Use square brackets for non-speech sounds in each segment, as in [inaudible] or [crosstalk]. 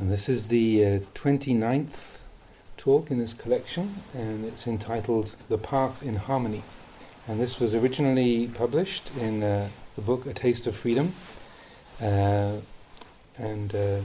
And this is the uh, 29th talk in this collection, and it's entitled The Path in Harmony. And this was originally published in uh, the book A Taste of Freedom. Uh, and uh,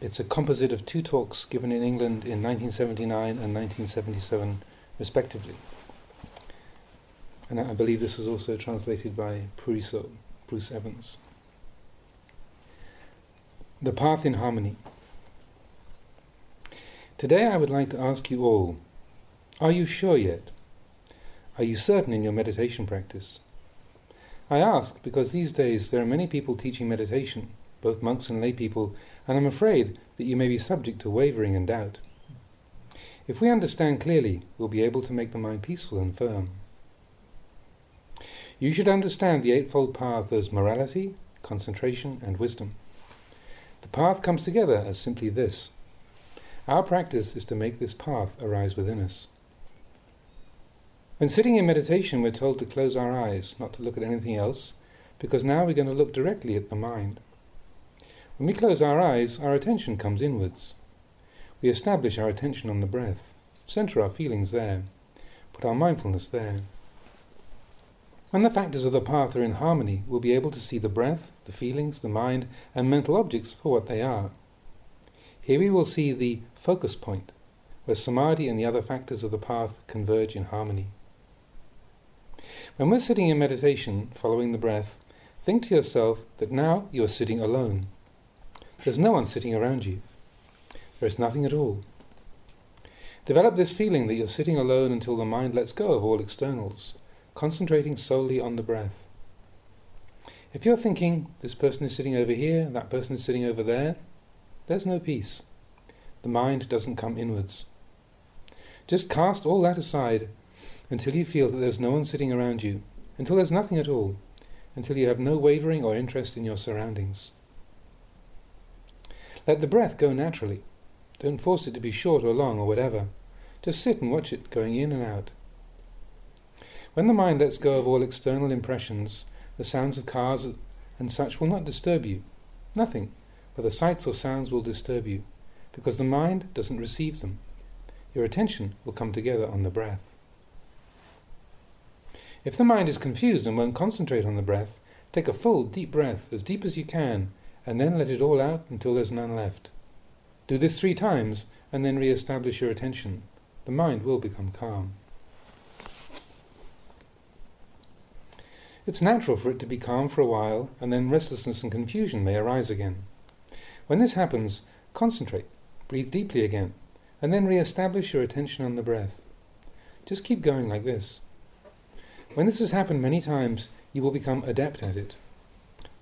it's a composite of two talks given in England in 1979 and 1977, respectively. And I believe this was also translated by Puriso, Bruce Evans. The Path in Harmony. Today I would like to ask you all Are you sure yet? Are you certain in your meditation practice? I ask because these days there are many people teaching meditation, both monks and lay people, and I'm afraid that you may be subject to wavering and doubt. If we understand clearly, we'll be able to make the mind peaceful and firm. You should understand the Eightfold Path as morality, concentration, and wisdom. The path comes together as simply this our practice is to make this path arise within us. When sitting in meditation, we're told to close our eyes, not to look at anything else, because now we're going to look directly at the mind. When we close our eyes, our attention comes inwards. We establish our attention on the breath, center our feelings there, put our mindfulness there. When the factors of the path are in harmony, we'll be able to see the breath, the feelings, the mind, and mental objects for what they are. Here we will see the focus point, where samadhi and the other factors of the path converge in harmony. When we're sitting in meditation, following the breath, think to yourself that now you are sitting alone. There's no one sitting around you. There is nothing at all. Develop this feeling that you're sitting alone until the mind lets go of all externals, concentrating solely on the breath. If you're thinking, this person is sitting over here, that person is sitting over there, there's no peace the mind doesn't come inwards. Just cast all that aside until you feel that there's no one sitting around you, until there's nothing at all, until you have no wavering or interest in your surroundings. Let the breath go naturally. Don't force it to be short or long or whatever. Just sit and watch it going in and out. When the mind lets go of all external impressions, the sounds of cars and such will not disturb you. Nothing, whether sights or sounds, will disturb you because the mind doesn't receive them. Your attention will come together on the breath. If the mind is confused and won't concentrate on the breath, take a full, deep breath, as deep as you can, and then let it all out until there's none left. Do this three times, and then re establish your attention. The mind will become calm. It's natural for it to be calm for a while, and then restlessness and confusion may arise again. When this happens, concentrate Breathe deeply again, and then re establish your attention on the breath. Just keep going like this. When this has happened many times, you will become adept at it.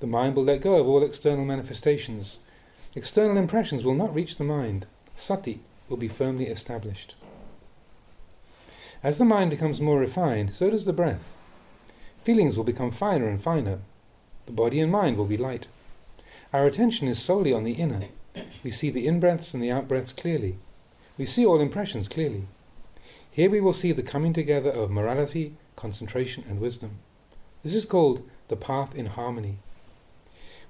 The mind will let go of all external manifestations. External impressions will not reach the mind. Sati will be firmly established. As the mind becomes more refined, so does the breath. Feelings will become finer and finer. The body and mind will be light. Our attention is solely on the inner, we see the in breaths and the out breaths clearly. We see all impressions clearly. Here we will see the coming together of morality, concentration, and wisdom. This is called the path in harmony.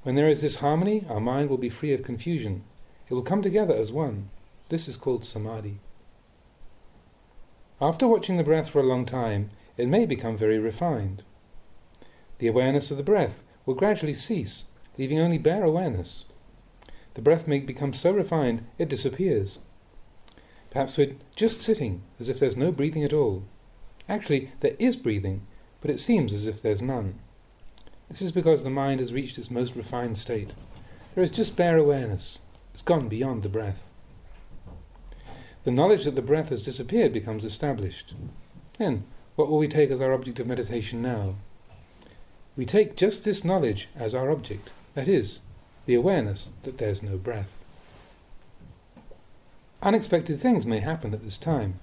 When there is this harmony, our mind will be free of confusion. It will come together as one. This is called samadhi. After watching the breath for a long time, it may become very refined. The awareness of the breath will gradually cease, leaving only bare awareness. The breath may become so refined it disappears. Perhaps we're just sitting as if there's no breathing at all. Actually, there is breathing, but it seems as if there's none. This is because the mind has reached its most refined state. There is just bare awareness. It's gone beyond the breath. The knowledge that the breath has disappeared becomes established. Then, what will we take as our object of meditation now? We take just this knowledge as our object, that is, the awareness that there's no breath. Unexpected things may happen at this time.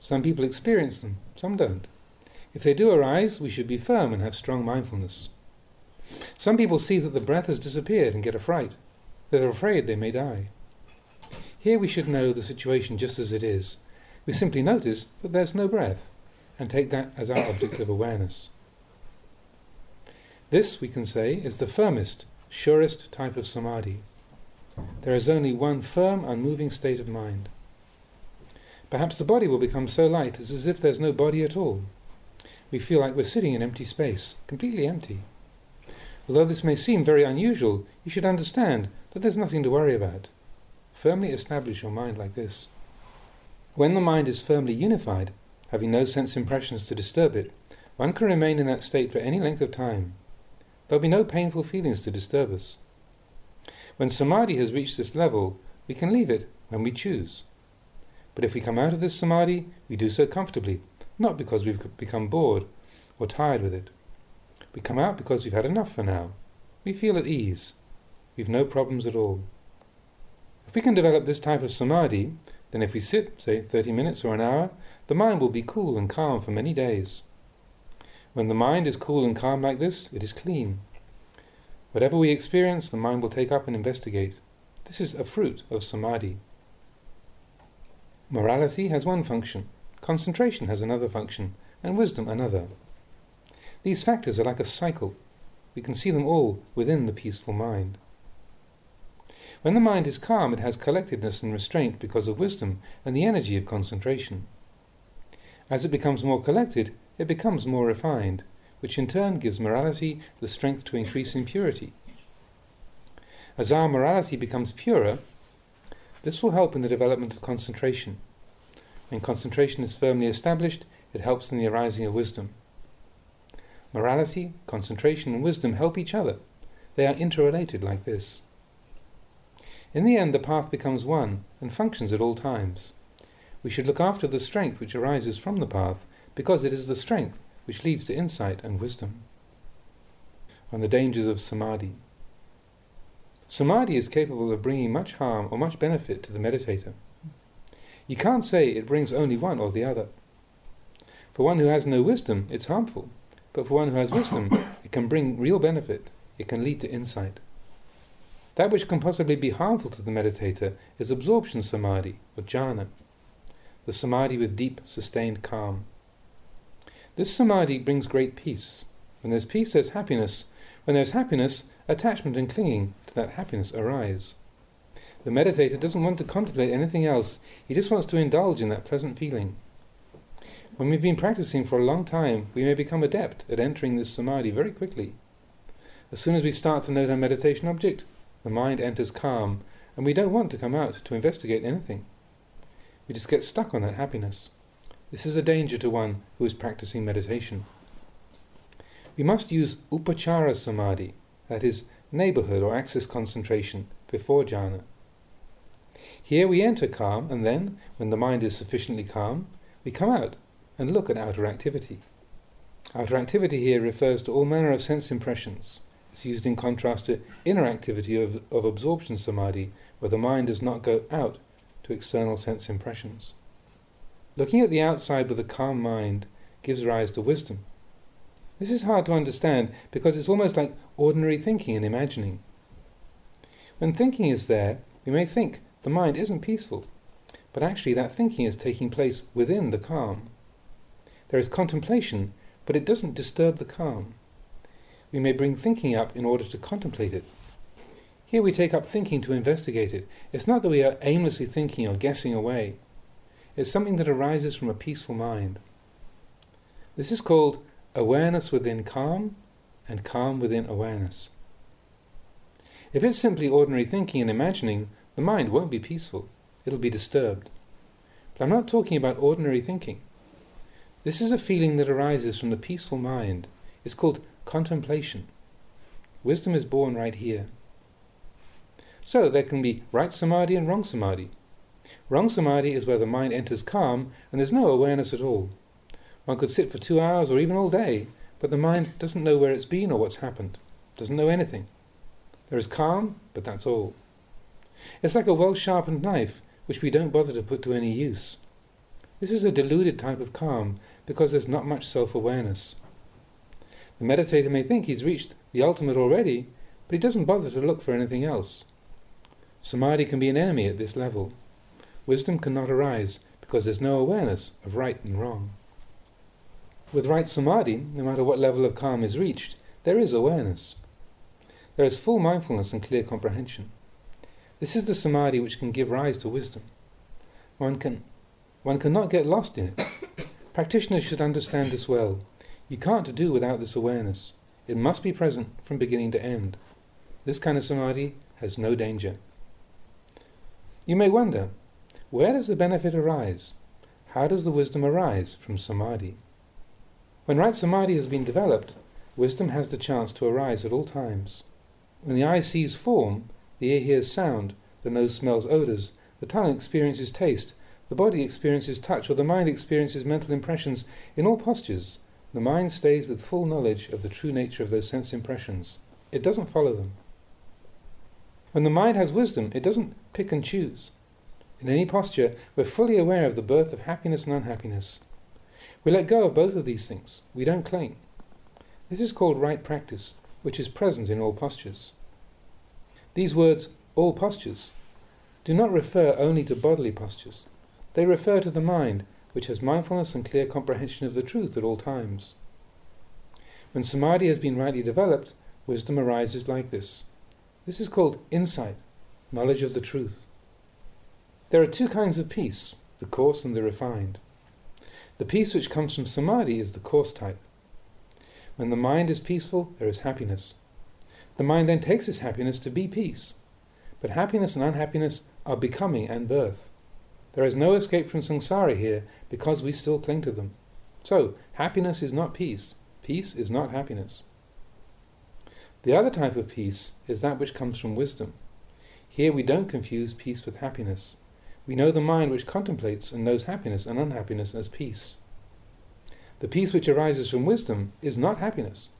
Some people experience them, some don't. If they do arise, we should be firm and have strong mindfulness. Some people see that the breath has disappeared and get a fright. They're afraid they may die. Here we should know the situation just as it is. We simply notice that there's no breath and take that as our object of awareness. This, we can say, is the firmest surest type of samadhi. There is only one firm, unmoving state of mind. Perhaps the body will become so light as, as if there's no body at all. We feel like we're sitting in empty space, completely empty. Although this may seem very unusual, you should understand that there's nothing to worry about. Firmly establish your mind like this. When the mind is firmly unified, having no sense impressions to disturb it, one can remain in that state for any length of time. There'll be no painful feelings to disturb us. When samadhi has reached this level, we can leave it when we choose. But if we come out of this samadhi, we do so comfortably, not because we've become bored or tired with it. We come out because we've had enough for now. We feel at ease. We've no problems at all. If we can develop this type of samadhi, then if we sit, say, 30 minutes or an hour, the mind will be cool and calm for many days. When the mind is cool and calm like this, it is clean. Whatever we experience, the mind will take up and investigate. This is a fruit of samadhi. Morality has one function, concentration has another function, and wisdom another. These factors are like a cycle. We can see them all within the peaceful mind. When the mind is calm, it has collectedness and restraint because of wisdom and the energy of concentration. As it becomes more collected, it becomes more refined, which in turn gives morality the strength to increase in purity. As our morality becomes purer, this will help in the development of concentration. When concentration is firmly established, it helps in the arising of wisdom. Morality, concentration, and wisdom help each other. They are interrelated like this. In the end, the path becomes one and functions at all times. We should look after the strength which arises from the path, because it is the strength which leads to insight and wisdom. On the dangers of samadhi. Samadhi is capable of bringing much harm or much benefit to the meditator. You can't say it brings only one or the other. For one who has no wisdom, it's harmful. But for one who has wisdom, [coughs] it can bring real benefit. It can lead to insight. That which can possibly be harmful to the meditator is absorption samadhi, or jhana, the samadhi with deep, sustained calm. This samadhi brings great peace. When there's peace, there's happiness. When there's happiness, attachment and clinging to that happiness arise. The meditator doesn't want to contemplate anything else, he just wants to indulge in that pleasant feeling. When we've been practicing for a long time, we may become adept at entering this samadhi very quickly. As soon as we start to note our meditation object, the mind enters calm, and we don't want to come out to investigate anything. We just get stuck on that happiness. This is a danger to one who is practicing meditation. We must use upachara samadhi, that is, neighborhood or access concentration, before jhana. Here we enter calm, and then, when the mind is sufficiently calm, we come out and look at outer activity. Outer activity here refers to all manner of sense impressions. It's used in contrast to inner activity of, of absorption samadhi, where the mind does not go out to external sense impressions. Looking at the outside with a calm mind gives rise to wisdom. This is hard to understand because it's almost like ordinary thinking and imagining. When thinking is there, we may think the mind isn't peaceful, but actually that thinking is taking place within the calm. There is contemplation, but it doesn't disturb the calm. We may bring thinking up in order to contemplate it. Here we take up thinking to investigate it. It's not that we are aimlessly thinking or guessing away. It's something that arises from a peaceful mind. This is called awareness within calm and calm within awareness. If it's simply ordinary thinking and imagining, the mind won't be peaceful. It'll be disturbed. But I'm not talking about ordinary thinking. This is a feeling that arises from the peaceful mind. It's called contemplation. Wisdom is born right here. So there can be right samadhi and wrong samadhi. Wrong samadhi is where the mind enters calm and there's no awareness at all. One could sit for two hours or even all day, but the mind doesn't know where it's been or what's happened, doesn't know anything. There is calm, but that's all. It's like a well sharpened knife, which we don't bother to put to any use. This is a deluded type of calm because there's not much self awareness. The meditator may think he's reached the ultimate already, but he doesn't bother to look for anything else. Samadhi can be an enemy at this level. Wisdom cannot arise because there's no awareness of right and wrong. With right samadhi, no matter what level of calm is reached, there is awareness. There is full mindfulness and clear comprehension. This is the samadhi which can give rise to wisdom. One can one cannot get lost in it. [coughs] Practitioners should understand this well. You can't do without this awareness. It must be present from beginning to end. This kind of samadhi has no danger. You may wonder, where does the benefit arise? How does the wisdom arise from samadhi? When right samadhi has been developed, wisdom has the chance to arise at all times. When the eye sees form, the ear hears sound, the nose smells odours, the tongue experiences taste, the body experiences touch, or the mind experiences mental impressions. In all postures, the mind stays with full knowledge of the true nature of those sense impressions. It doesn't follow them. When the mind has wisdom, it doesn't pick and choose. In any posture, we're fully aware of the birth of happiness and unhappiness. We let go of both of these things. We don't cling. This is called right practice, which is present in all postures. These words, all postures, do not refer only to bodily postures. They refer to the mind, which has mindfulness and clear comprehension of the truth at all times. When samadhi has been rightly developed, wisdom arises like this. This is called insight, knowledge of the truth. There are two kinds of peace, the coarse and the refined. The peace which comes from samadhi is the coarse type. When the mind is peaceful, there is happiness. The mind then takes its happiness to be peace. But happiness and unhappiness are becoming and birth. There is no escape from samsara here because we still cling to them. So, happiness is not peace. Peace is not happiness. The other type of peace is that which comes from wisdom. Here we don't confuse peace with happiness. We know the mind which contemplates and knows happiness and unhappiness as peace. The peace which arises from wisdom is not happiness,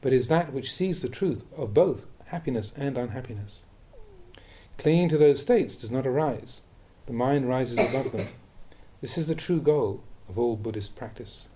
but is that which sees the truth of both happiness and unhappiness. Clinging to those states does not arise, the mind rises above them. This is the true goal of all Buddhist practice.